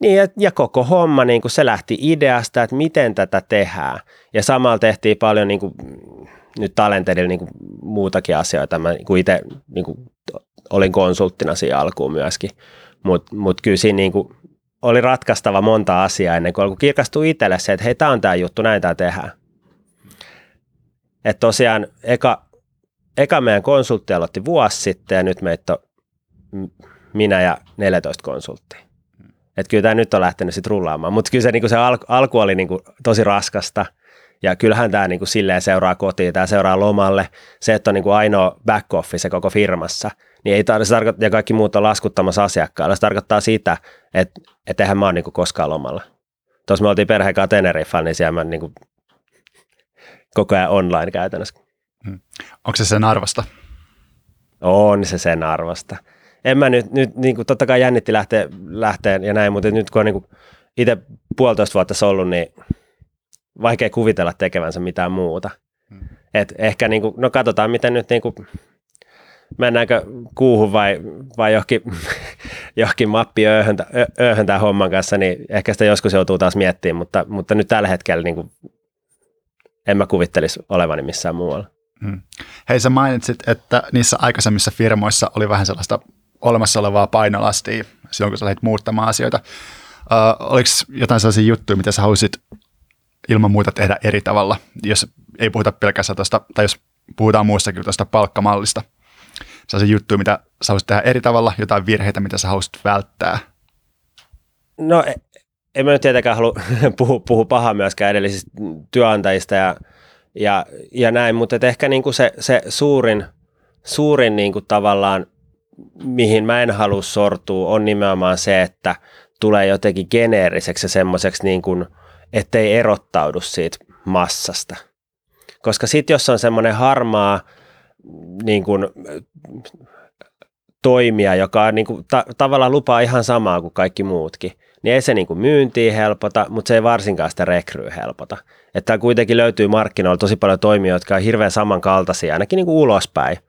Niin, ja, koko homma, niin kuin se lähti ideasta, että miten tätä tehdään. Ja samalla tehtiin paljon niin kuin, nyt Talentedillä niin kuin, muutakin asioita. Mä niin kuin itse niin kuin, olin konsulttina siinä alkuun myöskin. Mutta mut kyllä siinä niin kuin, oli ratkaistava monta asiaa ennen kuin kirkastui itselle se, että hei, tämä on tämä juttu, näin tämä tehdään. Että tosiaan eka, eka meidän konsultti aloitti vuosi sitten ja nyt meitä on minä ja 14 konsulttia. Että kyllä tämä nyt on lähtenyt sitten rullaamaan, mutta kyllä se, niin se al- alku oli niin tosi raskasta Ja kyllähän tämä niin kuin silleen seuraa kotiin, tämä seuraa lomalle. Se, että on niin kuin ainoa back office koko firmassa, niin ei tar- se tarkoita, ja kaikki muut on laskuttamassa asiakkailla. Se tarkoittaa sitä, että, että eihän mä ole niin kuin koskaan lomalla. Tuossa me oltiin perheen kanssa Teneriffalla, niin siellä mä niin kuin koko ajan online käytännössä. Onko se sen arvosta? On se sen arvosta. En mä nyt, nyt niin kuin totta kai jännitti lähteä, lähteen ja näin, mutta nyt kun on niin itse puolitoista vuotta ollut, niin vaikea kuvitella tekevänsä mitään muuta. Hmm. Et ehkä niin kuin, no katsotaan, miten nyt niin kuin, mennäänkö kuuhun vai, vai johonkin, johonkin mappi ööhön, ööhön tämän homman kanssa, niin ehkä sitä joskus joutuu taas miettimään, mutta, mutta nyt tällä hetkellä niin kuin, en mä kuvittelisi olevani missään muualla. Hmm. Hei, sä mainitsit, että niissä aikaisemmissa firmoissa oli vähän sellaista olemassa olevaa painolastia silloin, kun sä lähdit muuttamaan asioita. Uh, oliko jotain sellaisia juttuja, mitä sä haluaisit ilman muuta tehdä eri tavalla, jos ei puhuta pelkästään tuosta, tai jos puhutaan muistakin tuosta palkkamallista? Sellaisia juttuja, mitä sä haluaisit tehdä eri tavalla, jotain virheitä, mitä sä haluaisit välttää? No e, en mä nyt tietenkään halua puhua, puhua pahaa myöskään edellisistä työnantajista ja, ja, ja näin, mutta ehkä niin kuin se, se suurin, suurin niin kuin tavallaan mihin mä en halua sortua, on nimenomaan se, että tulee jotenkin geneeriseksi ja semmoiseksi, niin kuin, ettei erottaudu siitä massasta. Koska sitten jos on semmoinen harmaa niin kuin, toimija, joka niin kuin, ta- tavallaan lupaa ihan samaa kuin kaikki muutkin, niin ei se niin kuin myyntiä helpota, mutta se ei varsinkaan sitä rekryy helpota. Että kuitenkin löytyy markkinoilla tosi paljon toimijoita, jotka on hirveän samankaltaisia, ainakin niin kuin ulospäin –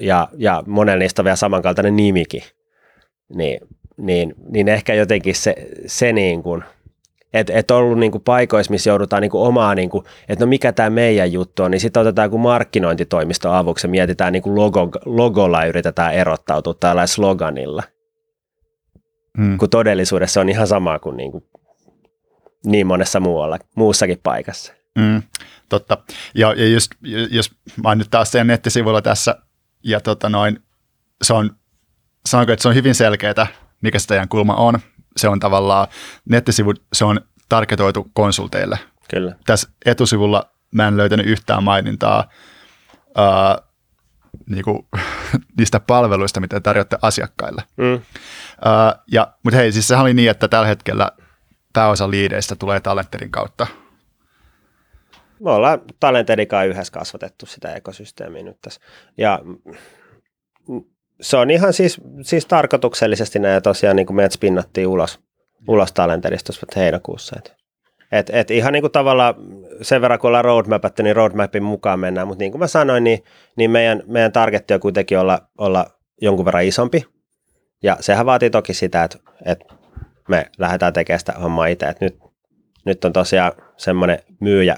ja, ja monella niistä on vielä samankaltainen nimikin, niin, niin, niin ehkä jotenkin se, se niin kuin, että et on ollut niin kuin paikoissa, missä joudutaan niin kuin omaa, niin kuin, että no mikä tämä meidän juttu on, niin sitten otetaan joku markkinointitoimisto avuksi ja mietitään niin kuin logo, logolla ja yritetään erottautua tällä sloganilla. Hmm. Kun todellisuudessa on ihan sama kuin, niin, kuin niin monessa muualla, muussakin paikassa. Mm, totta. Ja, ja just, jos mä oon nyt taas sen nettisivuilla tässä ja tota noin, se on, sanonko, että se on hyvin selkeää, mikä se teidän kulma on. Se on tavallaan, nettisivu, se on tarketoitu konsulteille. Kyllä. Tässä etusivulla mä en löytänyt yhtään mainintaa ää, niinku, niistä palveluista, mitä tarjotte asiakkaille. Mm. Ää, ja, mutta hei, siis sehän oli niin, että tällä hetkellä pääosa liideistä tulee Talenterin kautta – me ollaan Talentedikaan yhdessä kasvatettu sitä ekosysteemiä nyt tässä. Ja se on ihan siis, siis tarkoituksellisesti näin, tosiaan niin kuin meidät spinnattiin ulos, ulos Talentedista heinäkuussa. Et, et, et ihan niin kuin tavallaan sen verran, kun ollaan roadmapattu, niin roadmapin mukaan mennään, mutta niin kuin mä sanoin, niin, niin meidän, meidän targetti on kuitenkin olla, olla jonkun verran isompi, ja sehän vaatii toki sitä, että, että me lähdetään tekemään sitä hommaa itse, että nyt, nyt on tosiaan semmoinen myyjä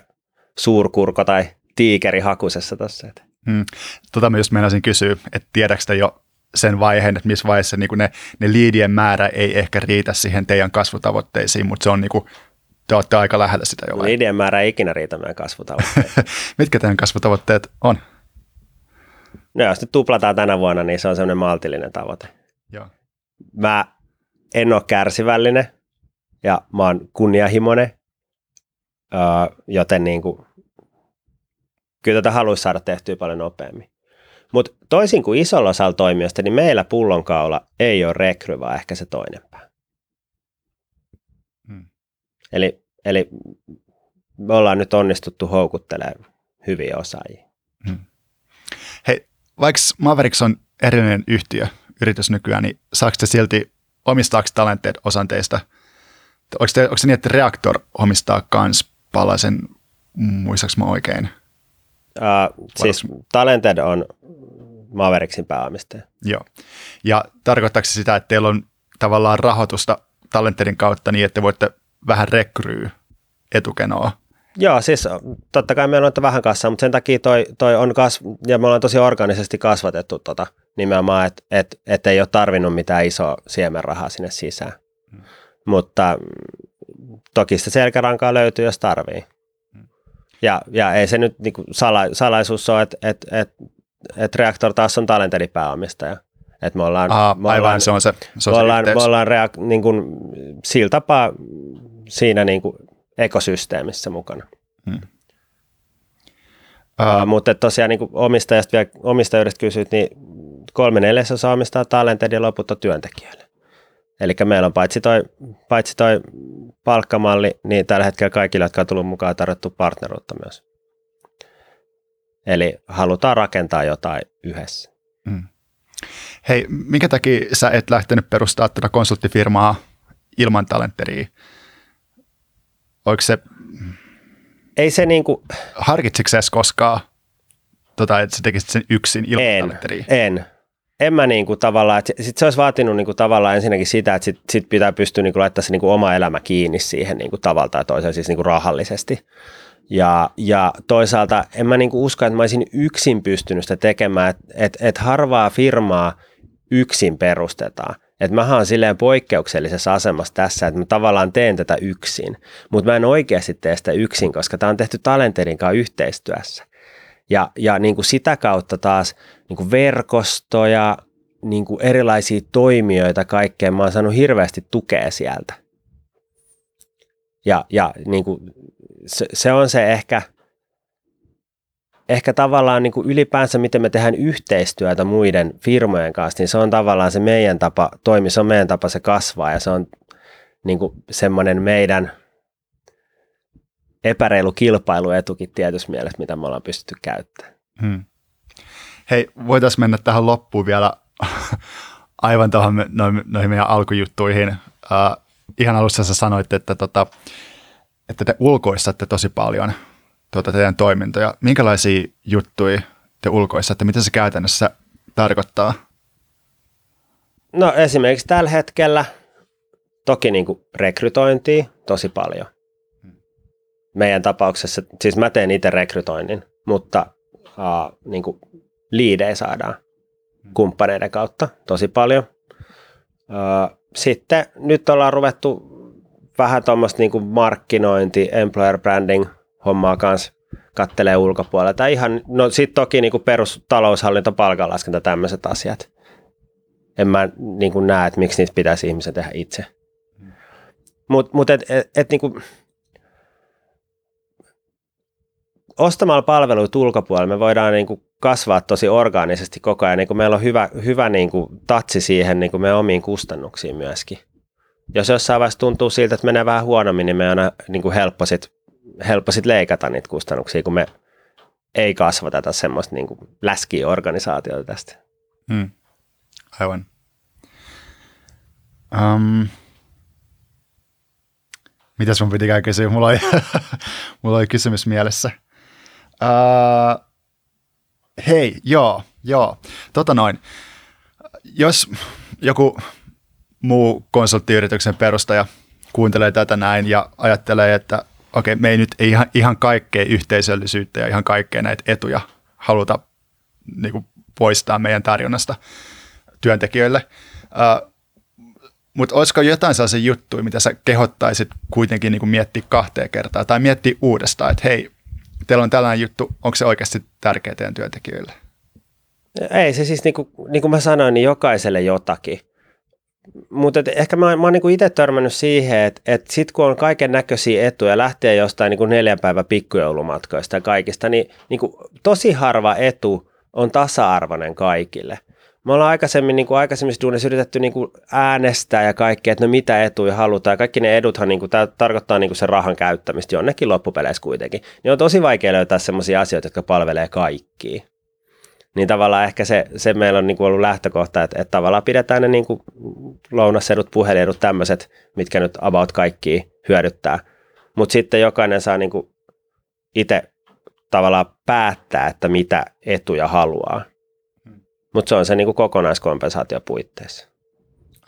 suurkurko tai tiikeri hakusessa tuossa. Hmm. Tota mä just meinasin kysyä, että tiedätkö jo sen vaiheen, että missä vaiheessa niin ne, ne liidien määrä ei ehkä riitä siihen teidän kasvutavoitteisiin, mutta se on niin kuin, te olette aika lähellä sitä jo. Liidien määrä ei ikinä riitä meidän kasvutavoitteisiin. Mitkä teidän kasvutavoitteet on? No jos nyt tuplataan tänä vuonna, niin se on semmoinen maltillinen tavoite. Joo. Mä en ole kärsivällinen ja mä oon kunnianhimoinen joten niin kuin, kyllä tätä haluaisi saada tehtyä paljon nopeammin. Mutta toisin kuin isolla osalla toimijoista, niin meillä pullonkaula ei ole rekry, vaan ehkä se toinen pää. Hmm. Eli, eli me ollaan nyt onnistuttu houkuttelemaan hyviä osaajia. Hmm. Hei, vaikka Mavericks on erillinen yhtiö, yritys nykyään, niin saako te silti, omistaako talenteet osan teistä? Onko, te, onko se niin, että Reaktor omistaa myös palasen, muistaaks mä oikein? Uh, siis Talented on Mavericksin pääomistaja. Joo. Ja tarkoittaako se sitä, että teillä on tavallaan rahoitusta Talentedin kautta niin, että voitte vähän rekryy etukenoa? Joo, siis totta kai meillä on vähän kassaa, mutta sen takia toi, toi on kasv- ja me ollaan tosi organisesti kasvatettu tota, nimenomaan, että et, et ei ole tarvinnut mitään isoa siemenrahaa sinne sisään. Hmm. Mutta toki sitä selkärankaa löytyy, jos tarvii. Ja, ja ei se nyt niin kuin sala, salaisuus ole, että et, et, et Reaktor taas on Talentedin pääomistaja. Että me ollaan, Aha, me aivan, ollaan, se on se, se, on me se ollaan, me ollaan reak, niin kuin, sillä tapaa siinä niin kuin ekosysteemissä mukana. Hmm. Uh, mutta tosiaan niin omistajasta, vielä, omistajuudesta kysyt, niin kolme neljäsosaa omistaa Talented ja loput on työntekijöille. Eli meillä on paitsi toi, paitsi toi palkkamalli, niin tällä hetkellä kaikille, jotka on tullut mukaan, tarjottu partneruutta myös. Eli halutaan rakentaa jotain yhdessä. Mm. Hei, minkä takia sä et lähtenyt perustaa tätä konsulttifirmaa ilman talenteria? Oliko se... Ei se niinku... Harkitsitko sä koskaan, tota, että sä tekisit sen yksin ilman en, talenteria? En, en mä niinku tavallaan, että sit se olisi vaatinut niinku tavallaan ensinnäkin sitä, että sit, sit pitää pystyä niinku laittamaan se niinku oma elämä kiinni siihen niinku tavalla tai toisella, siis niinku rahallisesti. Ja, ja toisaalta en mä niinku usko, että mä olisin yksin pystynyt sitä tekemään, että et, et harvaa firmaa yksin perustetaan. Että mä oon silleen poikkeuksellisessa asemassa tässä, että mä tavallaan teen tätä yksin, mutta mä en oikeasti tee sitä yksin, koska tämä on tehty Talenterin kanssa yhteistyössä. Ja, ja niin kuin sitä kautta taas niin kuin verkostoja, niin kuin erilaisia toimijoita kaikkeen, mä oon saanut hirveästi tukea sieltä. Ja, ja niin kuin se, se on se ehkä, ehkä tavallaan niin kuin ylipäänsä, miten me tehdään yhteistyötä muiden firmojen kanssa, niin se on tavallaan se meidän tapa toimi, se on meidän tapa se kasvaa ja se on niin kuin semmoinen meidän epäreilu kilpailuetukin tietyssä mielessä, mitä me ollaan pystytty käyttämään. Hmm. Hei, voitaisiin mennä tähän loppuun vielä aivan tuohon noihin, noihin meidän alkujuttuihin. Uh, ihan alussa sä sanoit, että, tota, että te ulkoistatte tosi paljon tuota teidän toimintoja. Minkälaisia juttuja te ulkoistatte? Mitä se käytännössä tarkoittaa? No esimerkiksi tällä hetkellä toki niin kuin rekrytointia tosi paljon. Meidän tapauksessa, siis mä teen itse rekrytoinnin, mutta uh, niin kuin liidejä saadaan kumppaneiden kautta tosi paljon. Uh, sitten nyt ollaan ruvettu vähän tuommoista niin markkinointi, employer branding hommaa kanssa kattelee ulkopuolelta. Ihan, no sitten toki niin kuin perustaloushallinto, palkanlaskenta, tämmöiset asiat. En mä niin kuin näe, että miksi niitä pitäisi ihmisen tehdä itse. Mutta mut et, et, et niin kuin, ostamalla palveluita ulkopuolella me voidaan niin kuin kasvaa tosi orgaanisesti koko ajan. Niin kuin meillä on hyvä, hyvä niin kuin tatsi siihen niin kuin meidän omiin kustannuksiin myöskin. Jos jossain vaiheessa tuntuu siltä, että menee vähän huonommin, niin me on niin kuin helppo, sit, helppo sit leikata niitä kustannuksia, kun me ei kasvateta semmoista niin kuin läskiä organisaatiota tästä. Hmm. Aivan. Um, mitäs mun pitikään kysyä? Mulla oli, mulla oli kysymys mielessä. Uh, hei, joo, joo. Tota noin. Jos joku muu konsulttiyrityksen perustaja kuuntelee tätä näin ja ajattelee, että okei, me ei nyt ihan, ihan kaikkea yhteisöllisyyttä ja ihan kaikkea näitä etuja haluta niin kuin poistaa meidän tarjonnasta työntekijöille. Uh, mutta olisiko jotain sellaisia juttuja, mitä sä kehottaisit kuitenkin niin kuin miettiä kahteen kertaan tai miettiä uudestaan, että hei, teillä on tällainen juttu, onko se oikeasti tärkeä teidän työntekijöille? Ei se siis, niin kuin, niin kuin mä sanoin, niin jokaiselle jotakin. Mutta ehkä mä, mä oon niin itse törmännyt siihen, että, että sit kun on kaiken näköisiä etuja, lähtee jostain niin kuin neljän päivän pikkujoulumatkoista ja kaikista, niin, niin kuin tosi harva etu on tasa-arvoinen kaikille. Me ollaan aikaisemmin, niin kuin aikaisemmissa duunissa yritetty niin kuin äänestää ja kaikki, että no mitä etuja halutaan. Kaikki ne eduthan niin kuin, tämä tarkoittaa niin kuin sen rahan käyttämistä jonnekin loppupeleissä kuitenkin. Niin on tosi vaikea löytää sellaisia asioita, jotka palvelee kaikkia. Niin tavallaan ehkä se, se meillä on niin kuin ollut lähtökohta, että, että tavallaan pidetään ne niin kuin lounasedut, puhelinedut, tämmöiset, mitkä nyt about kaikki hyödyttää. Mutta sitten jokainen saa niin kuin itse tavallaan päättää, että mitä etuja haluaa. Mutta se on se niin kuin kokonaiskompensaatio puitteissa.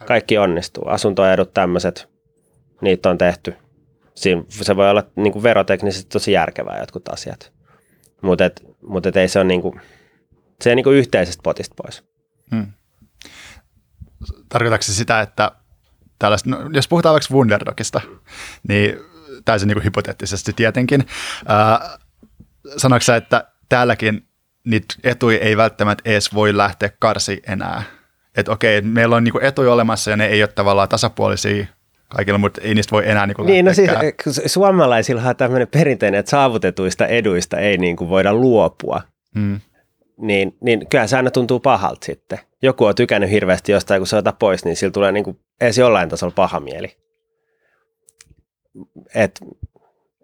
Kaikki onnistuu. Asuntoedut, tämmöiset, niitä on tehty. Siinä se voi olla niin kuin veroteknisesti tosi järkevää jotkut asiat. Mutta et, mut et ei se ole niin kuin, se ei niin kuin yhteisestä potista pois. Hmm. Tarkoitatko se sitä, että tällaista, no, jos puhutaan vaikka Wunderdogista, niin täysin niin kuin hypoteettisesti tietenkin. Äh, sanoitko sä, että täälläkin niitä etuja ei välttämättä edes voi lähteä karsi enää. Että okei, meillä on niinku etuja olemassa ja ne ei ole tavallaan tasapuolisia kaikilla, mutta ei niistä voi enää niin Niin, no siis lähteäkään. kun suomalaisilla on tämmöinen perinteinen, että saavutetuista eduista ei niin kuin voida luopua. Mm. Niin, niin kyllä se aina tuntuu pahalta sitten. Joku on tykännyt hirveästi jostain, kun se ottaa pois, niin sillä tulee niin kuin edes jollain tasolla paha mieli. Et,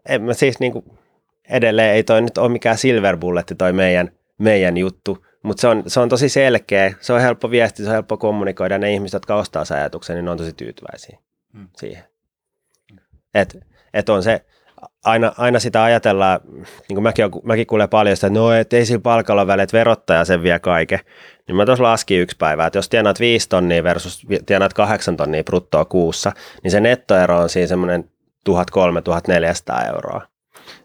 en mä siis niin kuin, edelleen ei toi nyt ole mikään silver bulletti toi meidän, meidän juttu, mutta se on, se on tosi selkeä, se on helppo viesti, se on helppo kommunikoida, ne ihmiset, jotka ostaa sen ajatuksen, niin ne on tosi tyytyväisiä Mm. siihen. Et, et on se, aina, aina sitä ajatellaan, niin kuin mäkin, mäkin kuulen paljon sitä, että no et ei sillä palkalla väliä, että verottaja sen vie kaiken. Niin mä tuossa laskin yksi päivä, että jos tienaat 5 tonnia versus tienaat 8 tonnia bruttoa kuussa, niin se nettoero on siinä semmoinen 1300-1400 euroa.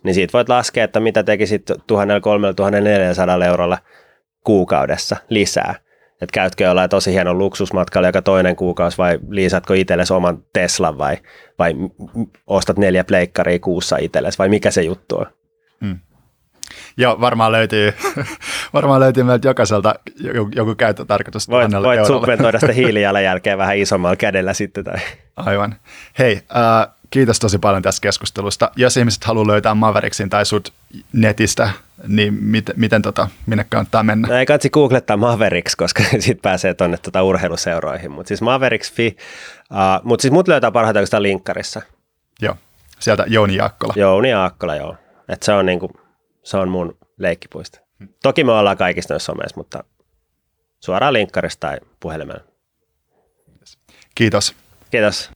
Niin siitä voit laskea, että mitä tekisit 1300-1400 eurolla kuukaudessa lisää. Että käytkö jollain tosi hienon luksusmatkalla joka toinen kuukausi vai liisatko itsellesi oman Teslan vai, vai ostat neljä pleikkaria kuussa itsellesi vai mikä se juttu on? Joo, varmaan löytyy, varmaan löytyy meiltä jokaiselta joku, joku käyttötarkoitus Voit, voit subventoida sitä hiilijalanjälkeä vähän isommalla kädellä sitten. Tai. Aivan. Hei, äh, kiitos tosi paljon tästä keskustelusta. Jos ihmiset haluaa löytää Mavericksin tai sut netistä, niin mit, miten tota, minne kannattaa mennä? No ei kansi googlettaa Mavericks, koska sitten pääsee tuonne tota urheiluseuroihin. Mutta siis Mavericks.fi, uh, mutta siis mut löytää parhaiten oikeastaan linkkarissa. Joo, sieltä Jouni Jaakkola. Jouni Aakkola, joo. Et se, on niinku, se on mun leikkipuista. Toki me ollaan kaikista noissa someissa, mutta suoraan linkkarista tai puhelimella. Kiitos. Kiitos.